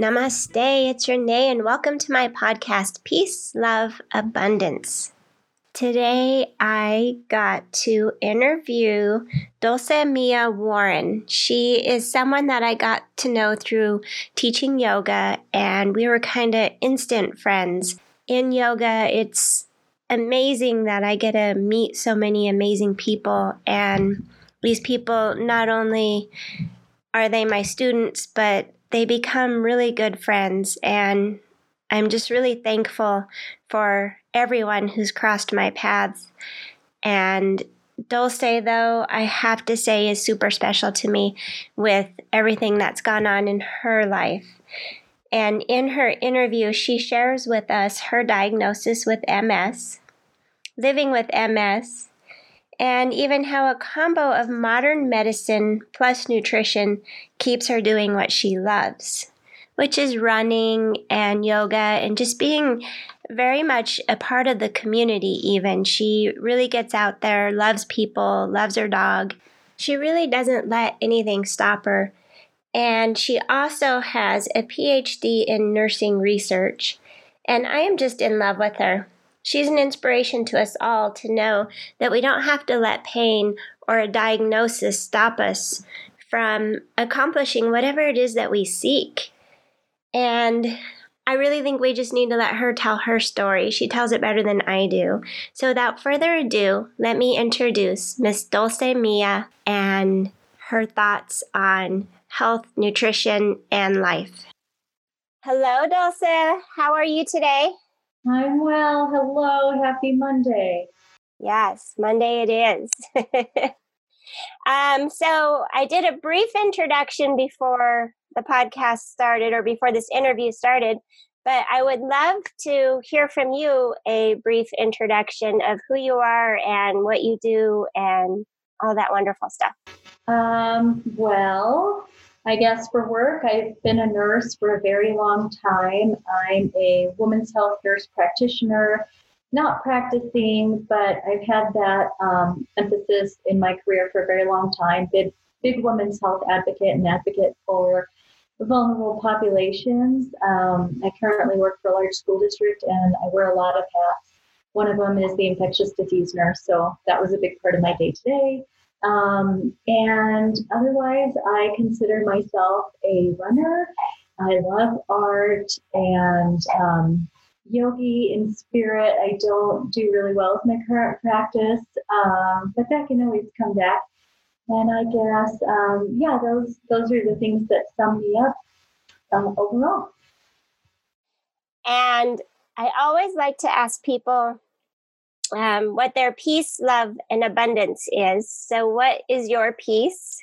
Namaste, it's Renee, and welcome to my podcast, Peace, Love, Abundance. Today I got to interview Dulce Mia Warren. She is someone that I got to know through teaching yoga, and we were kind of instant friends. In yoga, it's amazing that I get to meet so many amazing people, and these people not only are they my students, but they become really good friends. And I'm just really thankful for everyone who's crossed my paths. And Dulce, though, I have to say, is super special to me with everything that's gone on in her life. And in her interview, she shares with us her diagnosis with MS, living with MS, and even how a combo of modern medicine plus nutrition keeps her doing what she loves, which is running and yoga and just being very much a part of the community, even. She really gets out there, loves people, loves her dog. She really doesn't let anything stop her. And she also has a PhD in nursing research. And I am just in love with her. She's an inspiration to us all to know that we don't have to let pain or a diagnosis stop us from accomplishing whatever it is that we seek. And I really think we just need to let her tell her story. She tells it better than I do. So without further ado, let me introduce Miss Dulce Mia and her thoughts on health, nutrition, and life. Hello, Dulce. How are you today? I'm well. Hello. Happy Monday. Yes, Monday it is. um, so I did a brief introduction before the podcast started or before this interview started, but I would love to hear from you a brief introduction of who you are and what you do and all that wonderful stuff. Um, well, I guess for work, I've been a nurse for a very long time. I'm a women's health nurse practitioner, not practicing, but I've had that um, emphasis in my career for a very long time. Big, big women's health advocate and advocate for vulnerable populations. Um, I currently work for a large school district and I wear a lot of hats. One of them is the infectious disease nurse, so that was a big part of my day today. Um, and otherwise, I consider myself a runner. I love art and um, yogi in spirit. I don't do really well with my current practice, um, but that can always come back. And I guess, um, yeah, those those are the things that sum me up um, overall. And I always like to ask people um, what their peace, love, and abundance is. So, what is your peace?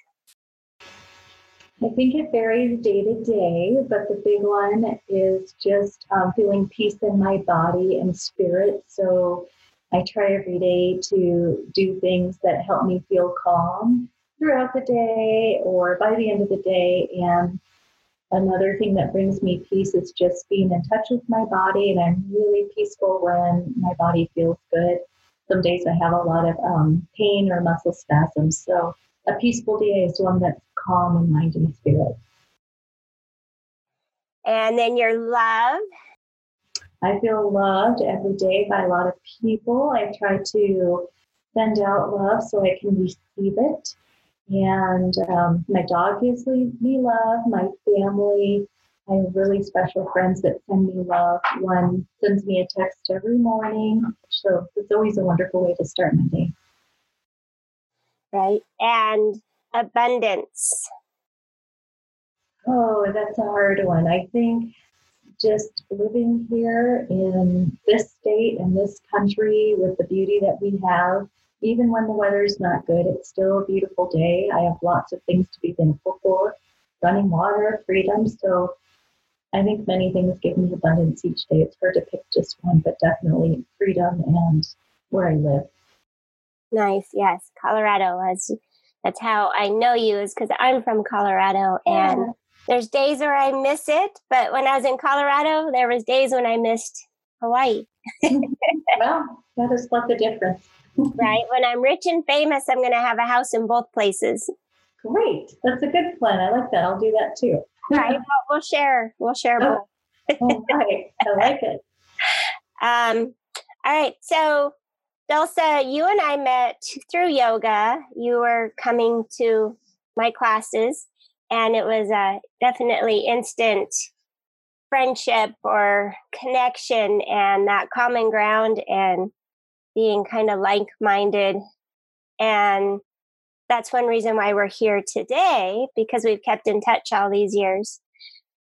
I think it varies day to day, but the big one is just um, feeling peace in my body and spirit. So, I try every day to do things that help me feel calm throughout the day or by the end of the day. And Another thing that brings me peace is just being in touch with my body, and I'm really peaceful when my body feels good. Some days I have a lot of um, pain or muscle spasms. So a peaceful day is one that's calm in mind and spirit. And then your love. I feel loved every day by a lot of people. I try to send out love so I can receive it. And um, my dog gives me love, my family. I have really special friends that send me love. One sends me a text every morning. So it's always a wonderful way to start my day. Right. And abundance. Oh, that's a hard one. I think just living here in this state and this country with the beauty that we have even when the weather's not good, it's still a beautiful day. I have lots of things to be thankful for running water, freedom. So I think many things give me abundance each day. It's hard to pick just one, but definitely freedom and where I live. Nice. Yes. Colorado has, that's how I know you is because I'm from Colorado yeah. and there's days where I miss it. But when I was in Colorado, there was days when I missed Hawaii. well, that is what the difference right? When I'm rich and famous, I'm going to have a house in both places. Great. That's a good plan. I like that. I'll do that too. right. We'll share. We'll share oh, both. right. I like it. Um, all right. So, Dulce, you and I met through yoga. You were coming to my classes, and it was a definitely instant friendship or connection and that common ground and being kind of like minded. And that's one reason why we're here today because we've kept in touch all these years.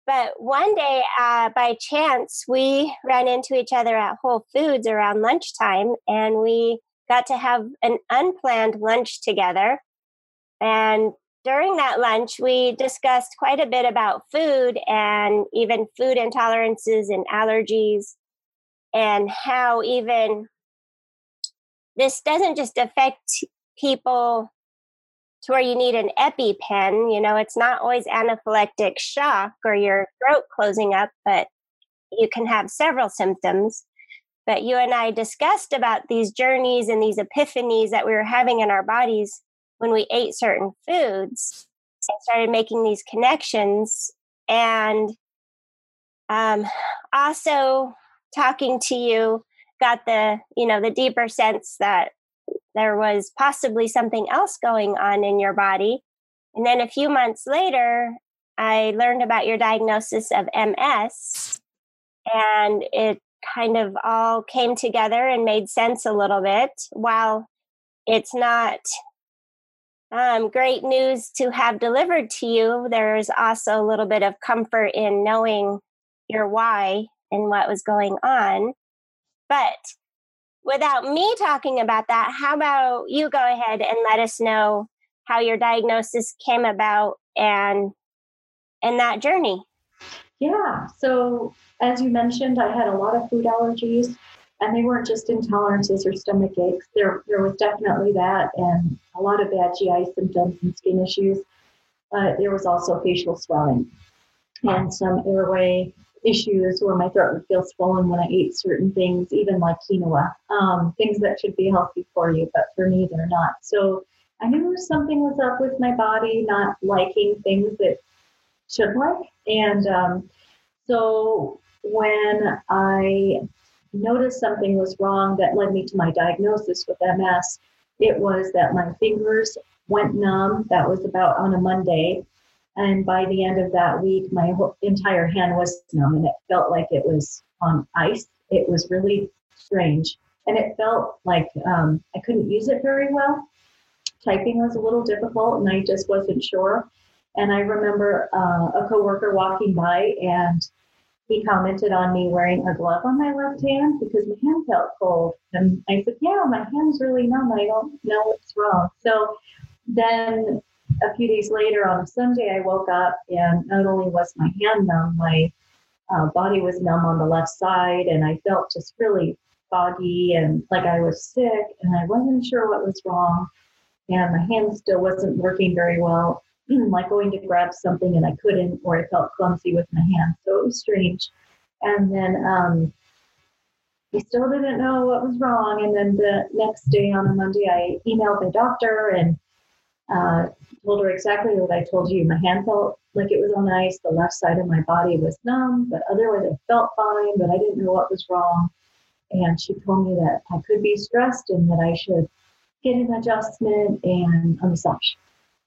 But one day, uh, by chance, we ran into each other at Whole Foods around lunchtime and we got to have an unplanned lunch together. And during that lunch, we discussed quite a bit about food and even food intolerances and allergies, and how even this doesn't just affect people to where you need an EpiPen. You know, it's not always anaphylactic shock or your throat closing up, but you can have several symptoms. But you and I discussed about these journeys and these epiphanies that we were having in our bodies when we ate certain foods and started making these connections and um, also talking to you got the you know the deeper sense that there was possibly something else going on in your body and then a few months later i learned about your diagnosis of ms and it kind of all came together and made sense a little bit while it's not um, great news to have delivered to you. There's also a little bit of comfort in knowing your why and what was going on. But without me talking about that, how about you go ahead and let us know how your diagnosis came about and and that journey? Yeah. So as you mentioned, I had a lot of food allergies and they weren't just intolerances or stomach aches. There, there was definitely that, and a lot of bad GI symptoms and skin issues. But there was also facial swelling and some airway issues where my throat would feel swollen when I ate certain things, even like quinoa, um, things that should be healthy for you, but for me, they're not. So I knew something was up with my body, not liking things that should like. And um, so when I noticed something was wrong that led me to my diagnosis with MS. It was that my fingers went numb. That was about on a Monday. And by the end of that week, my whole, entire hand was numb and it felt like it was on ice. It was really strange. And it felt like um, I couldn't use it very well. Typing was a little difficult and I just wasn't sure. And I remember uh, a coworker walking by and he commented on me wearing a glove on my left hand because my hand felt cold. And I said, Yeah, my hand's really numb. I don't know what's wrong. So then a few days later on a Sunday, I woke up and not only was my hand numb, my uh, body was numb on the left side, and I felt just really foggy and like I was sick, and I wasn't sure what was wrong. And my hand still wasn't working very well. like going to grab something and I couldn't, or I felt clumsy with my hand. So it was strange. And then um, I still didn't know what was wrong. And then the next day on a Monday, I emailed my doctor and uh, told her exactly what I told you. My hand felt like it was on ice. The left side of my body was numb, but otherwise I felt fine, but I didn't know what was wrong. And she told me that I could be stressed and that I should get an adjustment and a massage.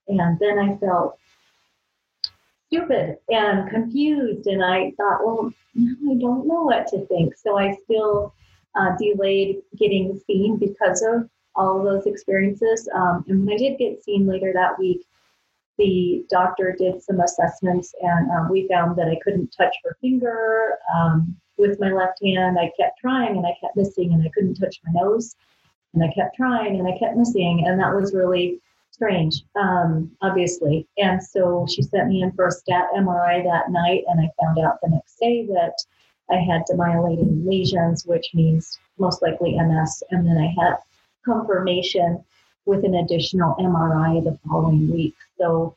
And then I felt stupid and confused. And I thought, well, now I don't know what to think. So I still uh, delayed getting seen because of all of those experiences. Um, and when I did get seen later that week, the doctor did some assessments and um, we found that I couldn't touch her finger um, with my left hand. I kept trying and I kept missing, and I couldn't touch my nose. And I kept trying and I kept missing. And that was really strange, um, obviously. And so she sent me in for a stat MRI that night, and I found out the next day that I had demyelinating lesions, which means most likely MS. And then I had confirmation with an additional MRI the following week. So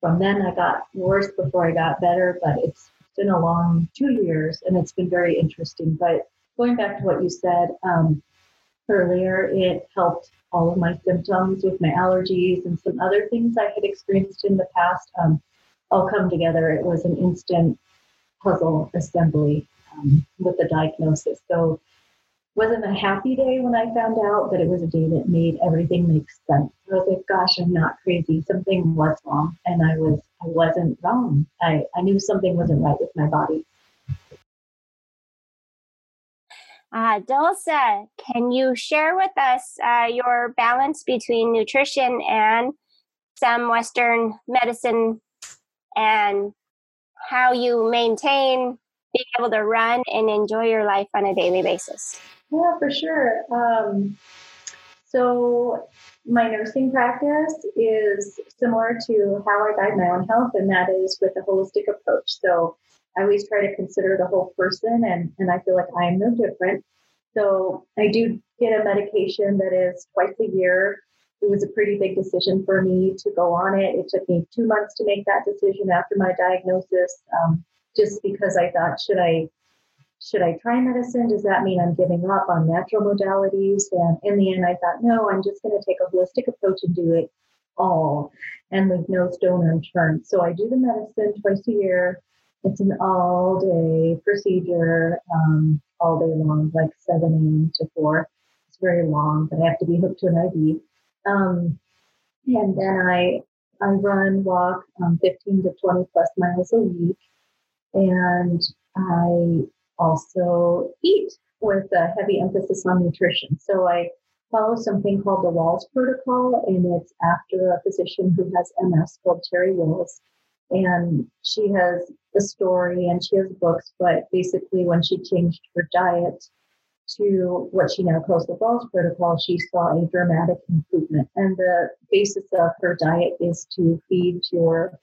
from then I got worse before I got better, but it's been a long two years and it's been very interesting. But going back to what you said um, earlier, it helped all of my symptoms with my allergies and some other things I had experienced in the past. Um, all come together. It was an instant puzzle assembly um, with the diagnosis. So wasn't a happy day when I found out, but it was a day that made everything make sense. I was like, gosh, I'm not crazy. Something was wrong. And I was I wasn't wrong. I, I knew something wasn't right with my body. Uh, Dulce, can you share with us uh, your balance between nutrition and some Western medicine and how you maintain being able to run and enjoy your life on a daily basis? Yeah, for sure. Um, so, my nursing practice is similar to how I guide my own health, and that is with a holistic approach. So, I always try to consider the whole person, and, and I feel like I am no different. So, I do get a medication that is twice a year. It was a pretty big decision for me to go on it. It took me two months to make that decision after my diagnosis, um, just because I thought, should I should I try medicine? Does that mean I'm giving up on natural modalities? And in the end, I thought, no, I'm just going to take a holistic approach and do it all and leave no stone unturned. So I do the medicine twice a year. It's an all day procedure, um, all day long, like 7 a.m. to 4. It's very long, but I have to be hooked to an IV. Um, and then I I run, walk um, 15 to 20 plus miles a week, and I also eat with a heavy emphasis on nutrition. So I follow something called the Wahls Protocol, and it's after a physician who has MS called Terry Wahls. And she has a story and she has books, but basically, when she changed her diet to what she now calls the Wahls Protocol, she saw a dramatic improvement. And the basis of her diet is to feed your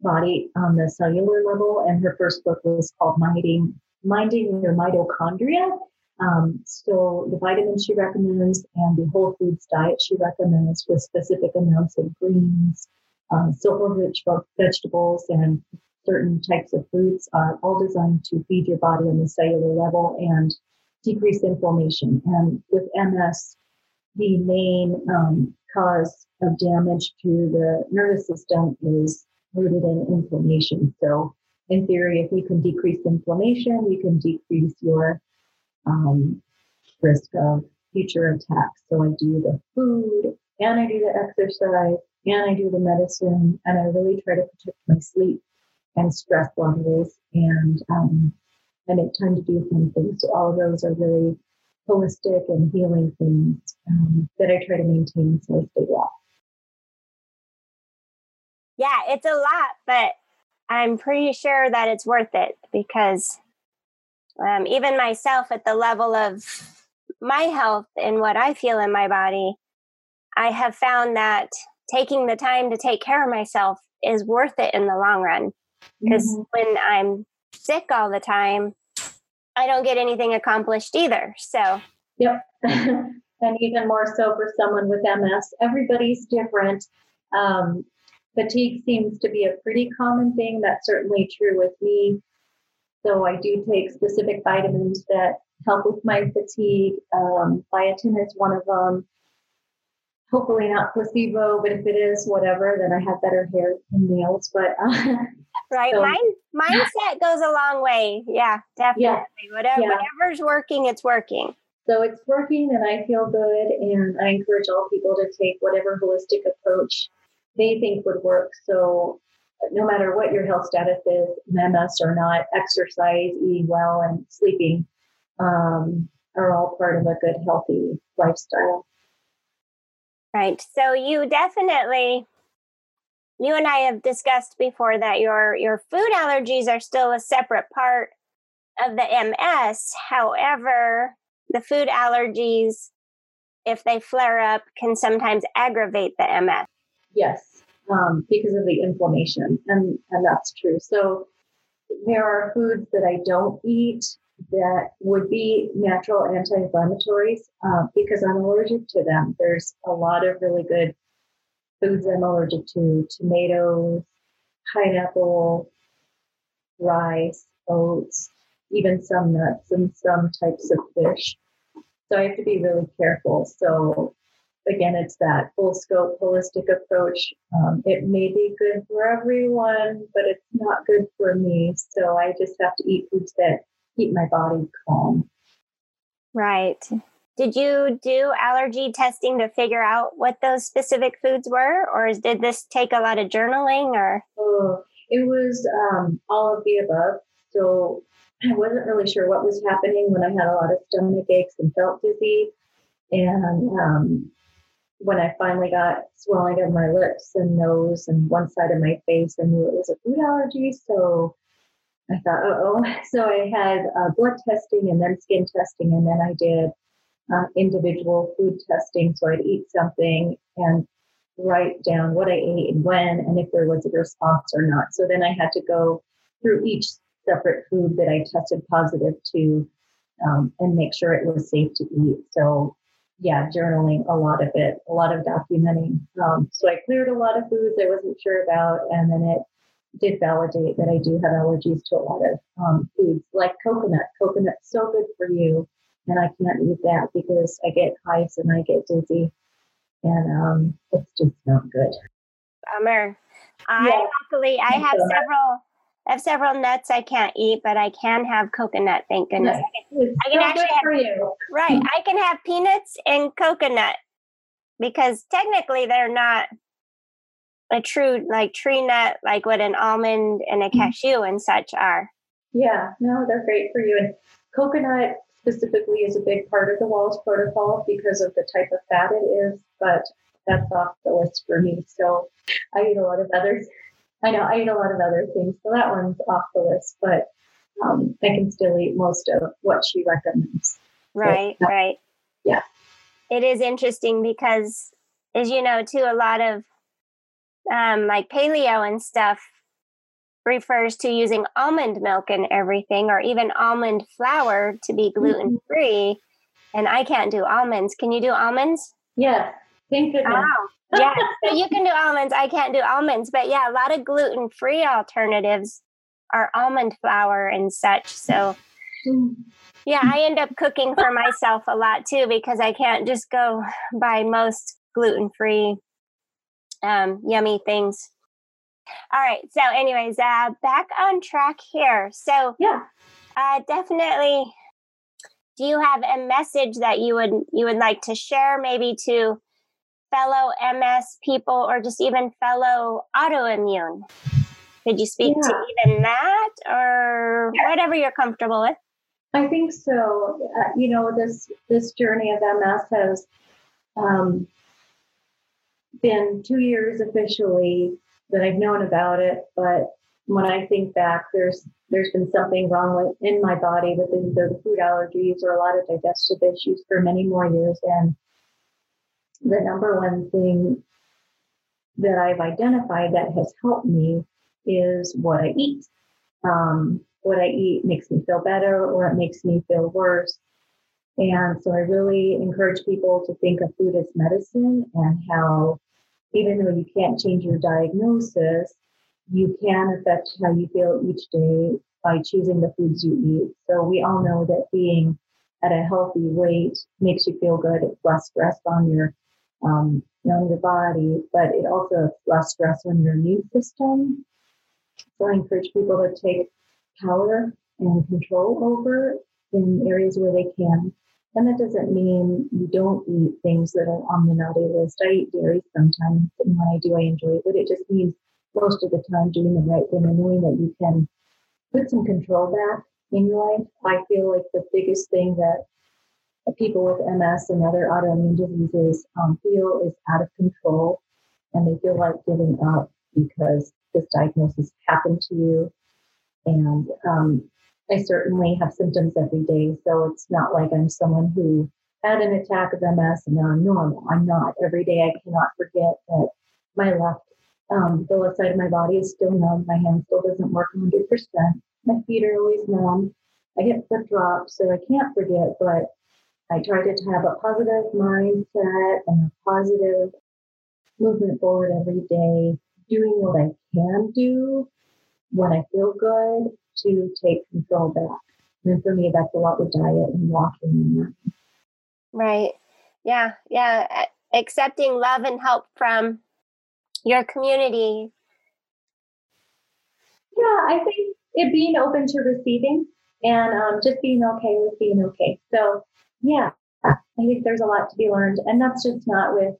body on the cellular level. And her first book was called Minding minding your mitochondria. Um, so the vitamins she recommends and the whole foods diet she recommends with specific amounts of greens, um, sulfur-rich vegetables, and certain types of fruits are all designed to feed your body on the cellular level and decrease inflammation. And with MS, the main um, cause of damage to the nervous system is rooted in inflammation. So in theory, if you can decrease inflammation, you can decrease your um, risk of future attacks. So I do the food and I do the exercise and I do the medicine and I really try to protect my sleep and stress levels and um, I make time to do fun things. So all of those are really holistic and healing things um, that I try to maintain so I stay well. Yeah, it's a lot, but I'm pretty sure that it's worth it because um, even myself, at the level of my health and what I feel in my body, I have found that taking the time to take care of myself is worth it in the long run. Because mm-hmm. when I'm sick all the time, I don't get anything accomplished either. So, yep. and even more so for someone with MS, everybody's different. Um, fatigue seems to be a pretty common thing. That's certainly true with me. So I do take specific vitamins that help with my fatigue. Um, biotin is one of them. Hopefully not placebo, but if it is, whatever, then I have better hair and nails. But uh, right, so, Mind, mindset goes a long way. Yeah, definitely. Yeah, Whatever, yeah. Whatever's working, it's working. So it's working, and I feel good. And I encourage all people to take whatever holistic approach they think would work. So no matter what your health status is, MS or not, exercise, eating well, and sleeping um, are all part of a good, healthy lifestyle. Right. So you definitely, you and I have discussed before that your your food allergies are still a separate part of the MS. However, the food allergies, if they flare up, can sometimes aggravate the MS. Yes, um, because of the inflammation, and and that's true. So there are foods that I don't eat that would be natural anti-inflammatories uh, because I'm allergic to them. There's a lot of really good foods I'm allergic to: tomatoes, pineapple, rice, oats, even some nuts and some types of fish. So I have to be really careful. So again, it's that full scope, holistic approach. Um, it may be good for everyone, but it's not good for me. So I just have to eat foods that keep my body calm. Right. Did you do allergy testing to figure out what those specific foods were, or did this take a lot of journaling? Or oh, it was um, all of the above. So I wasn't really sure what was happening when I had a lot of stomach aches and felt dizzy. And um, when I finally got swelling of my lips and nose and one side of my face, I knew it was a food allergy. So I thought, oh, so I had uh, blood testing and then skin testing, and then I did uh, individual food testing. So I'd eat something and write down what I ate and when, and if there was a response or not. So then I had to go through each separate food that I tested positive to um, and make sure it was safe to eat. So yeah, journaling a lot of it, a lot of documenting. Um, so I cleared a lot of foods I wasn't sure about, and then it did validate that I do have allergies to a lot of um, foods like coconut. Coconut's so good for you, and I can't eat that because I get hives and I get dizzy, and um, it's just not good. Bummer. I yeah. luckily I have several I have several nuts I can't eat, but I can have coconut. Thank goodness. Nice. I can, I can actually have, right. I can have peanuts and coconut because technically they're not a true like tree nut like what an almond and a mm-hmm. cashew and such are. Yeah, no, they're great for you. And coconut specifically is a big part of the Wahls protocol because of the type of fat it is, but that's off the list for me. So I eat a lot of others. I know I eat a lot of other things, so that one's off the list, but um, I can still eat most of what she recommends. Right, so, right. Yeah. It is interesting because, as you know, too, a lot of um, like paleo and stuff refers to using almond milk and everything, or even almond flour to be gluten free. Mm-hmm. And I can't do almonds. Can you do almonds? Yeah. Thank goodness. Oh, yeah, so you can do almonds. I can't do almonds, but yeah, a lot of gluten free alternatives are almond flour and such. So, yeah, I end up cooking for myself a lot too because I can't just go buy most gluten free, um, yummy things. All right. So, anyways, uh, back on track here. So, yeah, uh, definitely. Do you have a message that you would you would like to share, maybe to fellow MS people or just even fellow autoimmune? Could you speak yeah. to even that or whatever you're comfortable with? I think so. Uh, you know, this this journey of MS has um, been two years officially that I've known about it, but when I think back, there's there's been something wrong with in my body with either the food allergies or a lot of digestive issues for many more years, and the number one thing that I've identified that has helped me is what I eat. Um, what I eat makes me feel better or it makes me feel worse. And so I really encourage people to think of food as medicine and how, even though you can't change your diagnosis, you can affect how you feel each day by choosing the foods you eat. So we all know that being at a healthy weight makes you feel good. It's less stress on your um, your body, but it also less stress on your immune system. So I encourage people to take power and control over in areas where they can. And that doesn't mean you don't eat things that are on the naughty list. I eat dairy sometimes, and when I do, I enjoy it. But it just means most of the time doing the right thing and knowing that you can put some control back in your life. I feel like the biggest thing that people with MS and other autoimmune diseases um, feel is out of control and they feel like giving up because this diagnosis happened to you. And um, I certainly have symptoms every day, so it's not like I'm someone who had an attack of MS and now I'm normal. I'm not. Every day I cannot forget that my left, um, the left side of my body is still numb. My hand still doesn't work 100%. My feet are always numb. I get foot drops, so I can't forget, but I try to have a positive mindset and a positive movement forward every day, doing what I can do when I feel good to take control back. And for me, that's a lot with diet and walking and Right. Yeah. Yeah. accepting love and help from your community. Yeah, I think it being open to receiving and um, just being okay with being okay. So, yeah, I think there's a lot to be learned. And that's just not with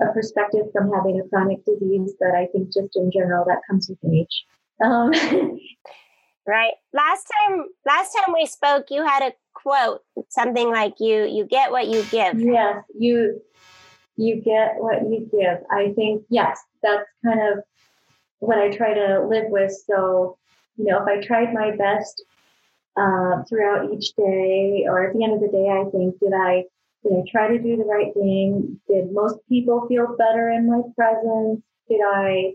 a perspective from having a chronic disease, but I think just in general that comes with age. Um, right. Last time, last time we spoke, you had a quote, something like "you you get what you give." Yes, you you get what you give. I think yes, that's kind of what I try to live with. So, you know, if I tried my best uh, throughout each day, or at the end of the day, I think did I did I try to do the right thing? Did most people feel better in my presence? Did I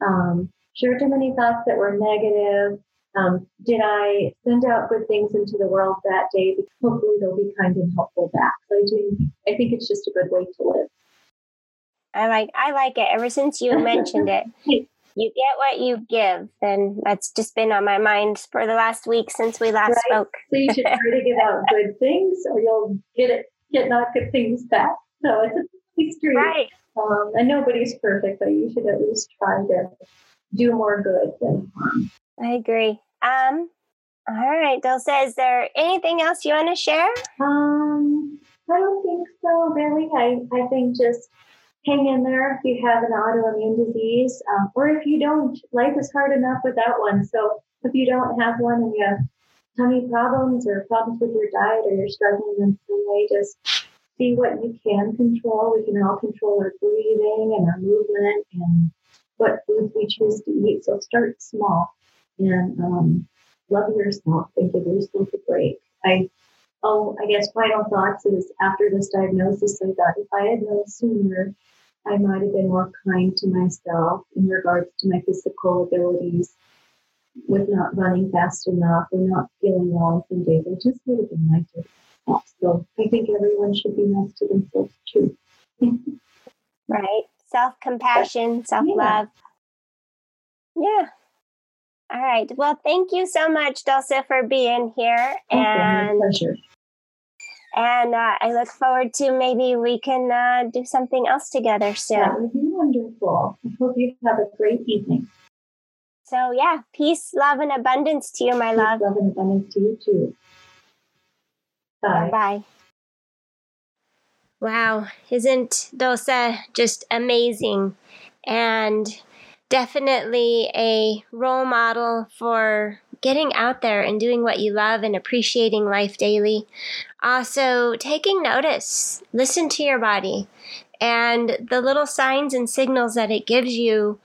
um, share too many thoughts that were negative? Um, did I send out good things into the world that day? Because hopefully they'll be kind and helpful back. So I do. I think it's just a good way to live. I like. I like it. Ever since you mentioned it, you get what you give, and that's just been on my mind for the last week since we last right. spoke. so you should try to give out good things, or you'll get it get not good things back. So it's a history. Right. Um, and nobody's perfect, but you should at least try to do more good than harm. I agree. Um, all right, Dulce, is there anything else you want to share? Um, I don't think so, really. I, I think just hang in there if you have an autoimmune disease, um, or if you don't, life is hard enough without one. So if you don't have one and you have tummy problems or problems with your diet or you're struggling in some way, just see what you can control. We can all control our breathing and our movement and what foods we choose to eat. So start small and um, love yourself and give yourself a break. I oh, I guess final thoughts is after this diagnosis, I thought if I had known sooner, I might have been more kind to myself in regards to my physical abilities with not running fast enough or not feeling well some days. I just would have been nicer. So I think everyone should be nice to themselves too. right self compassion, self love. Yeah. yeah. All right. Well, thank you so much, Dulce, for being here. and pleasure. And uh, I look forward to maybe we can uh, do something else together soon. That would be wonderful. I hope you have a great evening. So, yeah, peace, love, and abundance to you, my peace, love. Love and abundance to you, too. Bye. Bye. Wow, isn't Dulce just amazing? And definitely a role model for getting out there and doing what you love and appreciating life daily. Uh, also, taking notice, listen to your body and the little signs and signals that it gives you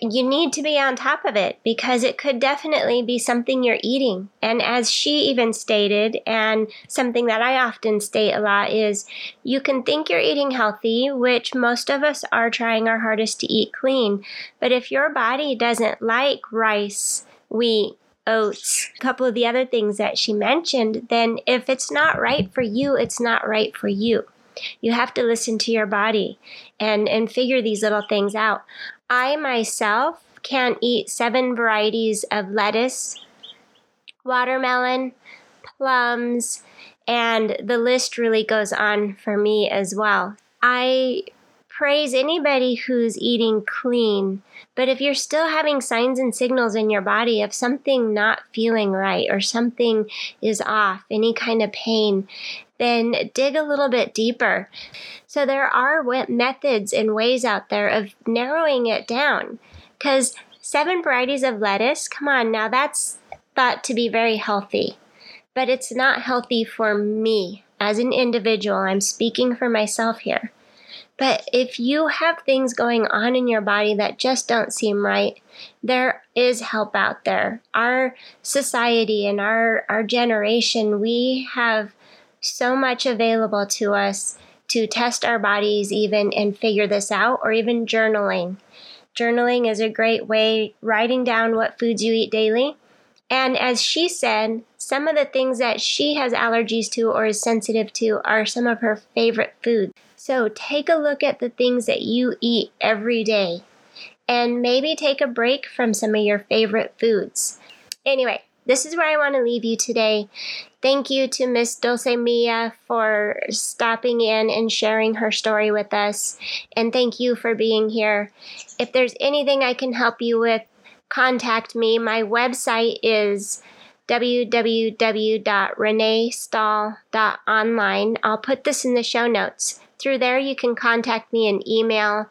you need to be on top of it because it could definitely be something you're eating. And as she even stated, and something that I often state a lot is you can think you're eating healthy, which most of us are trying our hardest to eat clean. But if your body doesn't like rice, wheat, oats, a couple of the other things that she mentioned, then if it's not right for you, it's not right for you. You have to listen to your body and, and figure these little things out. I myself can't eat seven varieties of lettuce, watermelon, plums, and the list really goes on for me as well. I praise anybody who's eating clean, but if you're still having signs and signals in your body of something not feeling right or something is off, any kind of pain, then dig a little bit deeper. So there are methods and ways out there of narrowing it down because seven varieties of lettuce, come on, now that's thought to be very healthy, but it's not healthy for me as an individual. I'm speaking for myself here. But if you have things going on in your body that just don't seem right, there is help out there. Our society and our, our generation, we have so much available to us to test our bodies even and figure this out or even journaling. Journaling is a great way writing down what foods you eat daily. And as she said, some of the things that she has allergies to or is sensitive to are some of her favorite foods. So take a look at the things that you eat every day and maybe take a break from some of your favorite foods. Anyway, this is where I want to leave you today. Thank you to Miss Dulce Mia for stopping in and sharing her story with us. And thank you for being here. If there's anything I can help you with, contact me. My website is www.reneestahl.online. I'll put this in the show notes. Through there, you can contact me in email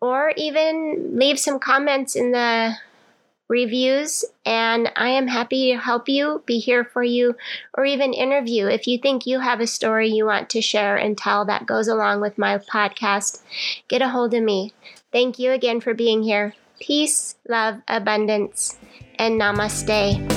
or even leave some comments in the reviews. And I am happy to help you, be here for you, or even interview. If you think you have a story you want to share and tell that goes along with my podcast, get a hold of me. Thank you again for being here. Peace, love, abundance, and namaste.